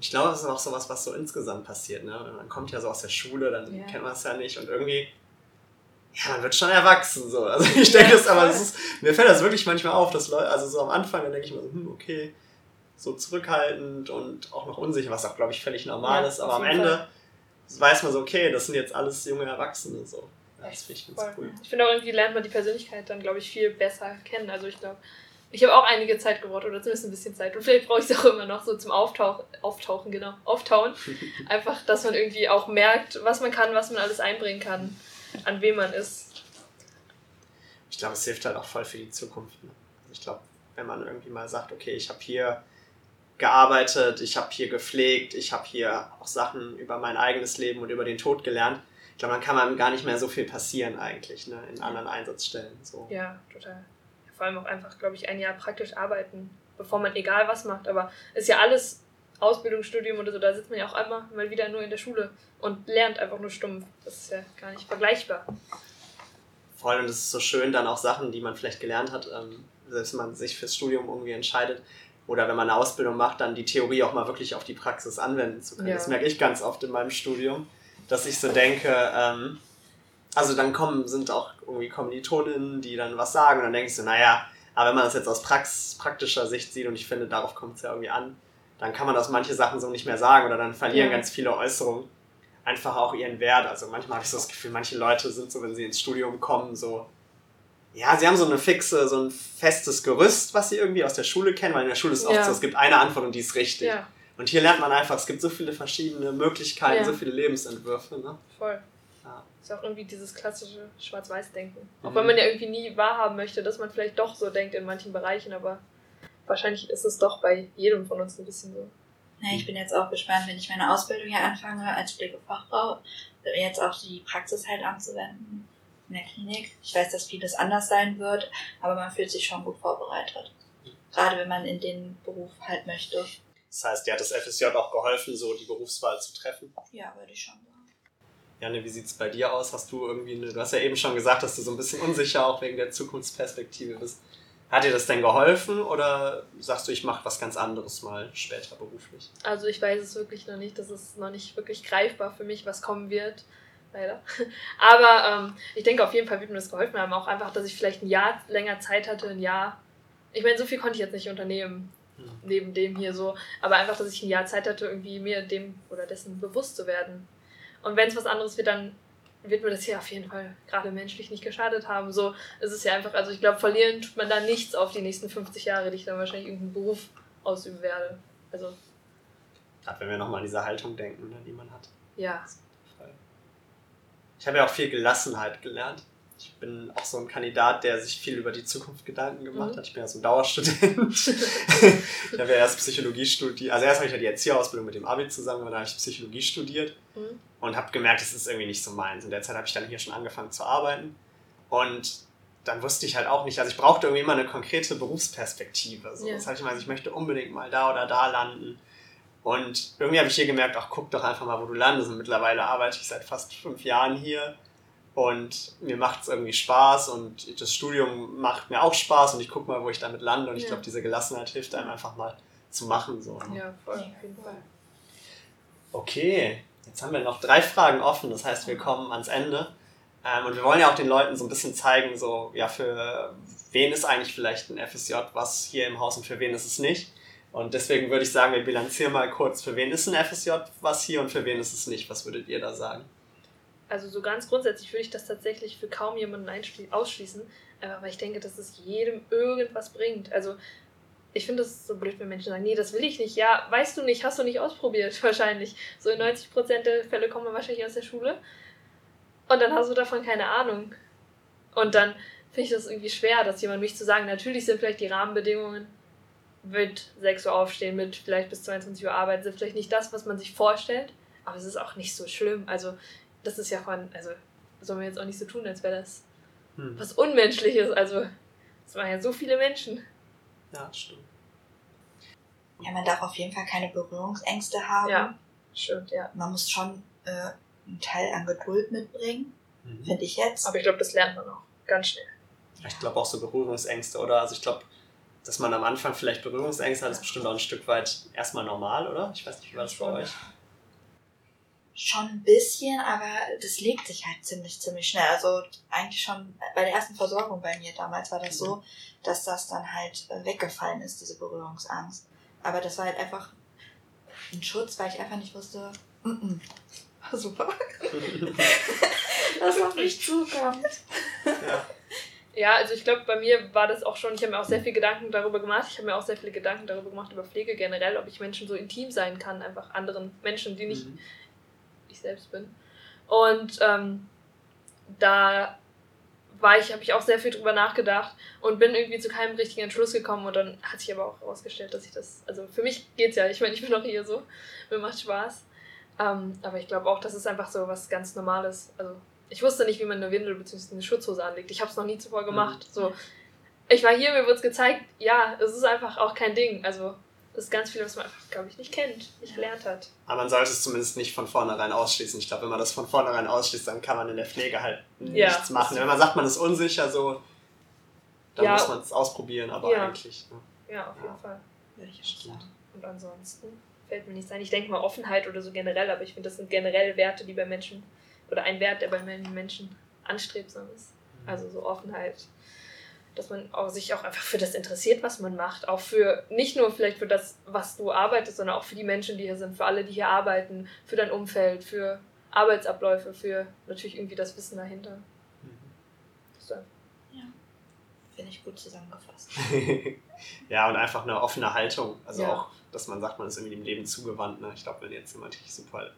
S2: Ich glaube, das ist auch so was, was so insgesamt passiert. Ne? Man kommt ja so aus der Schule, dann ja. kennt man es ja nicht und irgendwie, ja, man wird schon erwachsen. So. Also ich denke, das, aber das ist, mir fällt das wirklich manchmal auf, dass Leute, also so am Anfang, dann denke ich mir so, hm, okay, so zurückhaltend und auch noch unsicher, was auch, glaube ich, völlig normal ist. Aber am Ende Fall. weiß man so, okay, das sind jetzt alles junge Erwachsene. So. Das finde ich ganz cool.
S1: Ich finde auch irgendwie lernt man die Persönlichkeit dann, glaube ich, viel besser kennen. Also ich glaube, ich habe auch einige Zeit gebraucht oder zumindest ein bisschen Zeit. Und vielleicht brauche ich es auch immer noch so zum Auftauchen, Auftauchen, genau, Auftauen. Einfach, dass man irgendwie auch merkt, was man kann, was man alles einbringen kann, an wem man ist.
S2: Ich glaube, es hilft halt auch voll für die Zukunft. Ne? Also ich glaube, wenn man irgendwie mal sagt, okay, ich habe hier gearbeitet, ich habe hier gepflegt, ich habe hier auch Sachen über mein eigenes Leben und über den Tod gelernt, ich glaube, dann kann man gar nicht mehr so viel passieren eigentlich, ne, in anderen Einsatzstellen. So.
S1: Ja, total. Vor allem auch einfach, glaube ich, ein Jahr praktisch arbeiten, bevor man egal was macht. Aber ist ja alles Ausbildungsstudium oder so, da sitzt man ja auch einmal mal wieder nur in der Schule und lernt einfach nur stumpf. Das ist ja gar nicht vergleichbar.
S2: Vor allem, das ist so schön, dann auch Sachen, die man vielleicht gelernt hat, ähm, selbst wenn man sich fürs Studium irgendwie entscheidet, oder wenn man eine Ausbildung macht, dann die Theorie auch mal wirklich auf die Praxis anwenden zu können. Ja. Das merke ich ganz oft in meinem Studium dass ich so denke, ähm, also dann kommen, sind auch irgendwie Kommilitoninnen, die dann was sagen und dann denke ich so, naja, aber wenn man das jetzt aus Prax praktischer Sicht sieht und ich finde, darauf kommt es ja irgendwie an, dann kann man das manche Sachen so nicht mehr sagen oder dann verlieren ja. ganz viele Äußerungen einfach auch ihren Wert. Also manchmal habe ich so das Gefühl, manche Leute sind so, wenn sie ins Studium kommen, so, ja, sie haben so eine fixe, so ein festes Gerüst, was sie irgendwie aus der Schule kennen, weil in der Schule ist es oft
S1: Ja.
S2: so, es gibt eine Antwort und die ist richtig.
S1: Ja,
S2: Und hier lernt man einfach, es gibt so viele verschiedene Möglichkeiten,
S1: Ja.
S2: so viele Lebensentwürfe. Ne?
S1: voll.
S2: Ja.
S1: Ist auch irgendwie dieses klassische Schwarz-Weiß-Denken. Auch
S2: Mhm.
S1: wenn man ja irgendwie nie wahrhaben möchte, dass man vielleicht doch so denkt in manchen Bereichen, aber wahrscheinlich ist es doch bei jedem von uns ein bisschen so.
S4: Ja, ich bin jetzt auch gespannt, wenn ich meine Ausbildung hier anfange als Pflegefachfrau, jetzt auch die Praxis halt anzuwenden in der Klinik. Ich weiß, dass vieles anders sein wird, aber man fühlt sich schon gut vorbereitet. Gerade wenn man in den Beruf halt möchte.
S2: Das heißt, dir hat das FSJ auch geholfen, so die Berufswahl zu treffen.
S4: Ja, würde ich schon sagen.
S2: Janne, wie sieht es bei dir aus? Hast du irgendwie eine, du hast ja eben schon gesagt, dass du so ein bisschen unsicher auch wegen der Zukunftsperspektive bist. Hat dir das denn geholfen oder sagst du, ich mache was ganz anderes mal später beruflich?
S1: Also ich weiß es wirklich noch nicht, das ist noch nicht wirklich greifbar für mich, was kommen wird. Leider. Aber ähm, ich denke, auf jeden Fall wird mir das geholfen haben. Auch einfach, dass ich vielleicht ein Jahr länger Zeit hatte, ein Jahr. Ich meine, so viel konnte ich jetzt nicht unternehmen,
S2: Hm.
S1: Neben dem hier so. Aber einfach, dass ich ein Jahr Zeit hatte, irgendwie mir dem oder dessen bewusst zu werden. Und wenn es was anderes wird, dann wird mir das hier auf jeden Fall gerade menschlich nicht geschadet haben. So ist es ja einfach, also ich glaube, verlieren tut man da nichts auf die nächsten 50 Jahre, die ich dann wahrscheinlich irgendeinen Beruf ausüben werde. Also,
S2: Gerade wenn wir nochmal an diese Haltung denken, ne, die man hat.
S1: ja.
S2: Ich habe ja auch viel Gelassenheit gelernt. Ich bin auch so ein Kandidat, der sich viel über die Zukunft Gedanken gemacht
S1: Mhm.
S2: hat. Ich bin ja so ein Dauerstudent. ich habe ja erst Psychologie studiert. Also erst habe ich ja die Erzieherausbildung mit dem Abi zusammen, dann habe ich Psychologie studiert
S1: Mhm.
S2: und habe gemerkt, das ist irgendwie nicht so meins. In der Zeit habe ich dann hier schon angefangen zu arbeiten und dann wusste ich halt auch nicht, also ich brauchte irgendwie immer eine konkrete Berufsperspektive. So.
S1: Ja.
S2: Das habe ich mal, ich möchte unbedingt mal da oder da landen. Und irgendwie habe ich hier gemerkt, ach guck doch einfach mal, wo du landest. Und mittlerweile arbeite ich seit fast fünf Jahren hier und mir macht es irgendwie Spaß und das Studium macht mir auch Spaß und ich gucke mal, wo ich damit lande. Und ich
S1: Ja.
S2: glaube, diese Gelassenheit hilft einem einfach mal zu machen. So. ne?
S1: Ja, voll,
S4: Ja,
S1: auf jeden Fall.
S2: Okay, jetzt haben wir noch drei Fragen offen, das heißt, wir kommen ans Ende. Ähm, und wir wollen ja auch den Leuten so ein bisschen zeigen, so, ja, für wen ist eigentlich vielleicht ein FSJ was hier im Haus und für wen ist es nicht. Und deswegen würde ich sagen, wir bilanzieren mal kurz, für wen ist ein FSJ was hier und für wen ist es nicht. Was würdet ihr da sagen?
S1: Also so ganz grundsätzlich würde ich das tatsächlich für kaum jemanden ausschließen, einfach weil ich denke, dass es jedem irgendwas bringt. Also ich finde es so blöd, wenn Menschen sagen, nee, das will ich nicht. Ja, weißt du nicht, hast du nicht ausprobiert, wahrscheinlich. So in 90% der Fälle kommen wir wahrscheinlich aus der Schule und dann hast du davon keine Ahnung. Und dann finde ich das irgendwie schwer, dass jemand mich zu sagen, natürlich sind vielleicht die Rahmenbedingungen mit 6 Uhr aufstehen, mit vielleicht bis 22 Uhr arbeiten, sind vielleicht nicht das, was man sich vorstellt, aber es ist auch nicht so schlimm. Also das ist ja von, also soll man jetzt auch nicht so tun, als wäre das
S2: Hm.
S1: was Unmenschliches. Also es waren ja so viele Menschen.
S2: Ja, stimmt.
S4: Ja, man darf auf jeden Fall keine Berührungsängste haben.
S1: Ja. Stimmt, ja.
S4: Man muss schon äh, einen Teil an Geduld mitbringen,
S2: Mhm.
S4: finde ich jetzt.
S1: Aber ich glaube, das lernt man auch ganz schnell.
S2: Ich glaube auch so Berührungsängste, oder? Also ich glaube, dass man am Anfang vielleicht Berührungsängste hat, ist bestimmt auch ein Stück weit erstmal normal, oder? Ich weiß nicht, wie war das bei euch?
S4: Schon ein bisschen, aber das legt sich halt ziemlich, ziemlich schnell. Also eigentlich schon bei der ersten Versorgung bei mir damals war das so, dass das dann halt äh, weggefallen ist, diese Berührungsangst. Aber das war halt einfach ein Schutz, weil ich einfach nicht wusste, mm -mm. super, was auf mich zukommt.
S2: ja.
S1: Ja, also ich glaube, bei mir war das auch schon, ich habe mir auch sehr viel Gedanken darüber gemacht. Ich habe mir auch sehr viele Gedanken darüber gemacht, über Pflege generell, ob ich Menschen so intim sein kann, einfach anderen Menschen, die nicht
S2: Mhm.
S1: Ich selbst bin. Und ähm, da war ich, habe ich auch sehr viel drüber nachgedacht und bin irgendwie zu keinem richtigen Entschluss gekommen und dann hat sich aber auch herausgestellt, dass ich das, also für mich geht's ja, ich meine, ich bin auch hier so, mir macht Spaß. Ähm, aber ich glaube auch, das ist einfach so was ganz Normales. Also ich wusste nicht, wie man eine Windel bzw. eine Schutzhose anlegt. Ich habe es noch nie zuvor gemacht. So, ich war hier, mir wurde es gezeigt, ja, es ist einfach auch kein Ding. Also das ist ganz viel, was man einfach, glaube ich, nicht kennt, nicht gelernt hat.
S2: Aber man sollte es zumindest nicht von vornherein ausschließen. Ich glaube, wenn man das von vornherein ausschließt, dann kann man in der Pflege halt
S1: Ja.
S2: nichts machen. Wenn man sagt, man ist unsicher, so, dann
S1: Ja.
S2: muss man es ausprobieren, aber
S1: Ja.
S2: eigentlich. Ne?
S1: Ja, auf jeden
S2: Ja.
S1: Fall.
S4: Sagen.
S1: Und ansonsten fällt mir nichts ein. Ich denke mal Offenheit oder so generell, aber ich finde, das sind generell Werte, die bei Menschen, oder ein Wert, der bei Menschen anstrebsam ist. Also so Offenheit, dass man auch sich auch einfach für das interessiert, was man macht. Auch für, nicht nur vielleicht für das, was du arbeitest, sondern auch für die Menschen, die hier sind, für alle, die hier arbeiten, für dein Umfeld, für Arbeitsabläufe, für natürlich irgendwie das Wissen dahinter.
S2: Mhm.
S1: So.
S4: finde ich gut zusammengefasst.
S2: ja, und einfach eine offene Haltung. Also
S1: Ja.
S2: auch, dass man sagt, man ist irgendwie dem Leben zugewandt. Ne? Ich glaube, wenn jetzt jemand richtig super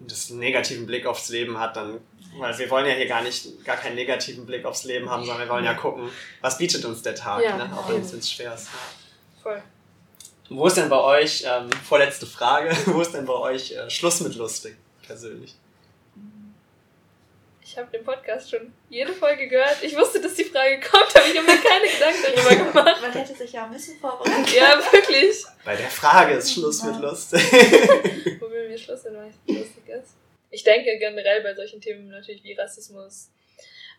S2: das einen negativen Blick aufs Leben hat, dann, weil wir wollen ja hier gar nicht, gar keinen negativen Blick aufs Leben haben, sondern wir wollen ja gucken, was bietet uns der Tag,
S1: Ja,
S2: ne? auch wenn es schwer ist.
S1: Voll.
S2: Wo ist denn bei euch, ähm, vorletzte Frage, wo ist denn bei euch äh, Schluss mit lustig, persönlich?
S1: Ich habe den Podcast schon jede Folge gehört. Ich wusste, dass die Frage kommt, habe ich mir keine Gedanken darüber gemacht.
S4: Man hätte sich ja ein bisschen vorbereitet.
S1: Ja, wirklich.
S2: Bei der Frage ist Schluss mit lustig.
S1: Wo will mir Schluss sein, weil es lustig ist. Ich denke generell bei solchen Themen natürlich wie Rassismus,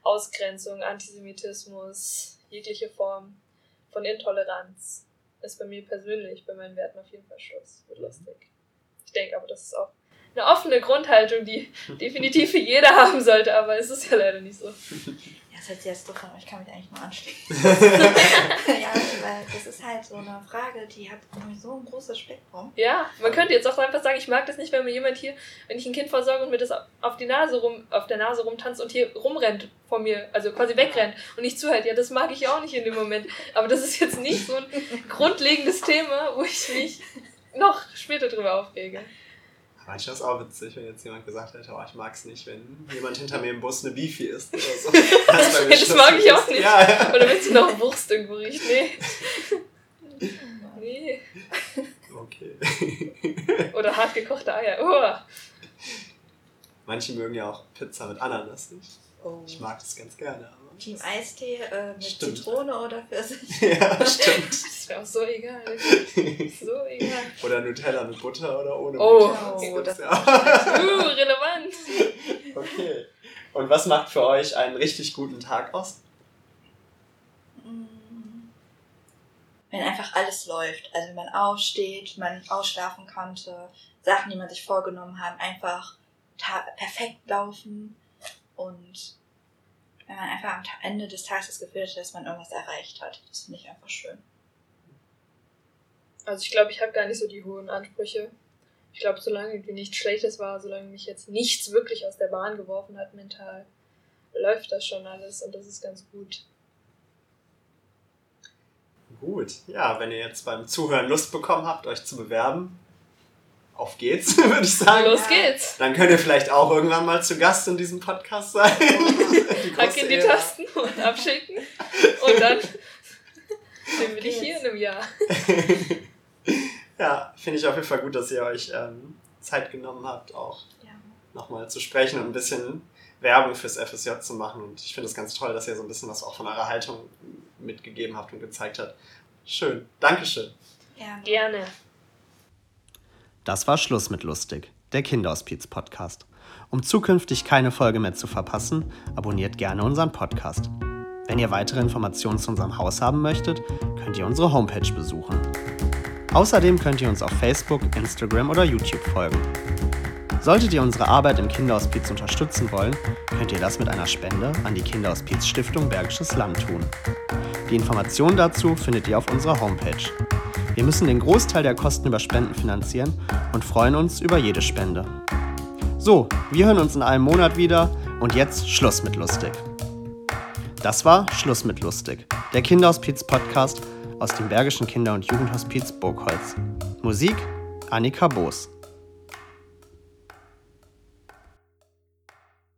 S1: Ausgrenzung, Antisemitismus, jegliche Form von Intoleranz ist bei mir persönlich, bei meinen Werten auf jeden Fall Schluss mit lustig. Ich denke aber, das ist auch eine offene Grundhaltung, die definitiv für jeder haben sollte, aber es ist ja leider nicht so.
S4: Ja, das hört sich jetzt doof an, aber ich kann mich eigentlich nur anschließen. ja, weil das ist halt so eine Frage, die hat so ein großes Spektrum.
S1: Ja, man könnte jetzt auch einfach sagen, ich mag das nicht, wenn mir jemand hier, wenn ich ein Kind versorge und mir das auf die Nase rum, auf der Nase rumtanzt und hier rumrennt vor mir, also quasi wegrennt und nicht zuhält. Ja, das mag ich auch nicht in dem Moment. Aber das ist jetzt nicht so ein grundlegendes Thema, wo ich mich noch später drüber aufrege.
S2: Manchmal ist auch witzig, wenn jetzt jemand gesagt hätte, oh, ich mag es nicht, wenn jemand hinter mir im Bus eine Beefy isst oder so. Das,
S1: Das mag ich auch nicht.
S2: Ja, ja.
S1: Oder wenn sie noch Wurst irgendwo riecht. Nee. Nee.
S2: Okay.
S1: Oder hart gekochte Eier. Oh.
S2: Manche mögen ja auch Pizza mit Ananas nicht.
S4: Oh.
S2: Ich mag das ganz gerne, aber.
S4: Team Eistee äh, mit
S2: Stimmt.
S4: Zitrone oder Pfirsich?
S2: ja, stimmt.
S1: Das wäre auch so egal. So egal.
S2: Oder Nutella mit Butter oder ohne
S1: Oh.
S2: Butter.
S4: Oh, das
S2: ja.
S1: Uh, relevant.
S2: Okay. Und was macht für euch einen richtig guten Tag aus?
S4: Mm. Wenn einfach alles läuft. Also wenn man aufsteht, man ausschlafen konnte, Sachen, die man sich vorgenommen hat, einfach perfekt laufen und wenn man einfach am Ende des Tages das Gefühl hat, dass man irgendwas erreicht hat. Das finde ich einfach schön.
S1: Also ich glaube, ich habe gar nicht so die hohen Ansprüche. Ich glaube, solange irgendwie nichts Schlechtes war, solange mich jetzt nichts wirklich aus der Bahn geworfen hat mental, läuft das schon alles und das ist ganz gut.
S2: Gut. Ja, wenn ihr jetzt beim Zuhören Lust bekommen habt, euch zu bewerben, auf geht's, würde ich sagen.
S1: Los geht's!
S2: Dann könnt ihr vielleicht auch irgendwann mal zu Gast in diesem Podcast sein.
S1: Hack in die. Tasten und abschicken und dann sehen wir dich hier in einem Jahr.
S2: Ja, finde ich auf jeden Fall gut, dass ihr euch ähm, Zeit genommen habt, auch
S4: Ja.
S2: nochmal zu sprechen und ein bisschen Werbung fürs FSJ zu machen. Und ich finde es ganz toll, dass ihr so ein bisschen was auch von eurer Haltung mitgegeben habt und gezeigt habt. Schön. Dankeschön.
S4: Gerne.
S1: Gerne.
S3: Das war Schluss mit Lustig, der Kinderhospiz-Podcast. Um zukünftig keine Folge mehr zu verpassen, abonniert gerne unseren Podcast. Wenn ihr weitere Informationen zu unserem Haus haben möchtet, könnt ihr unsere Homepage besuchen. Außerdem könnt ihr uns auf Facebook, Instagram oder YouTube folgen. Solltet ihr unsere Arbeit im Kinderhospiz unterstützen wollen, könnt ihr das mit einer Spende an die Kinderhospiz Stiftung Bergisches Land tun. Die Informationen dazu findet ihr auf unserer Homepage. Wir müssen den Großteil der Kosten über Spenden finanzieren und freuen uns über jede Spende. So, wir hören uns in einem Monat wieder und jetzt Schluss mit lustig. Das war Schluss mit lustig, der Kinderhospiz-Podcast aus dem Bergischen Kinder- und Jugendhospiz Burgholz. Musik Annika Boos.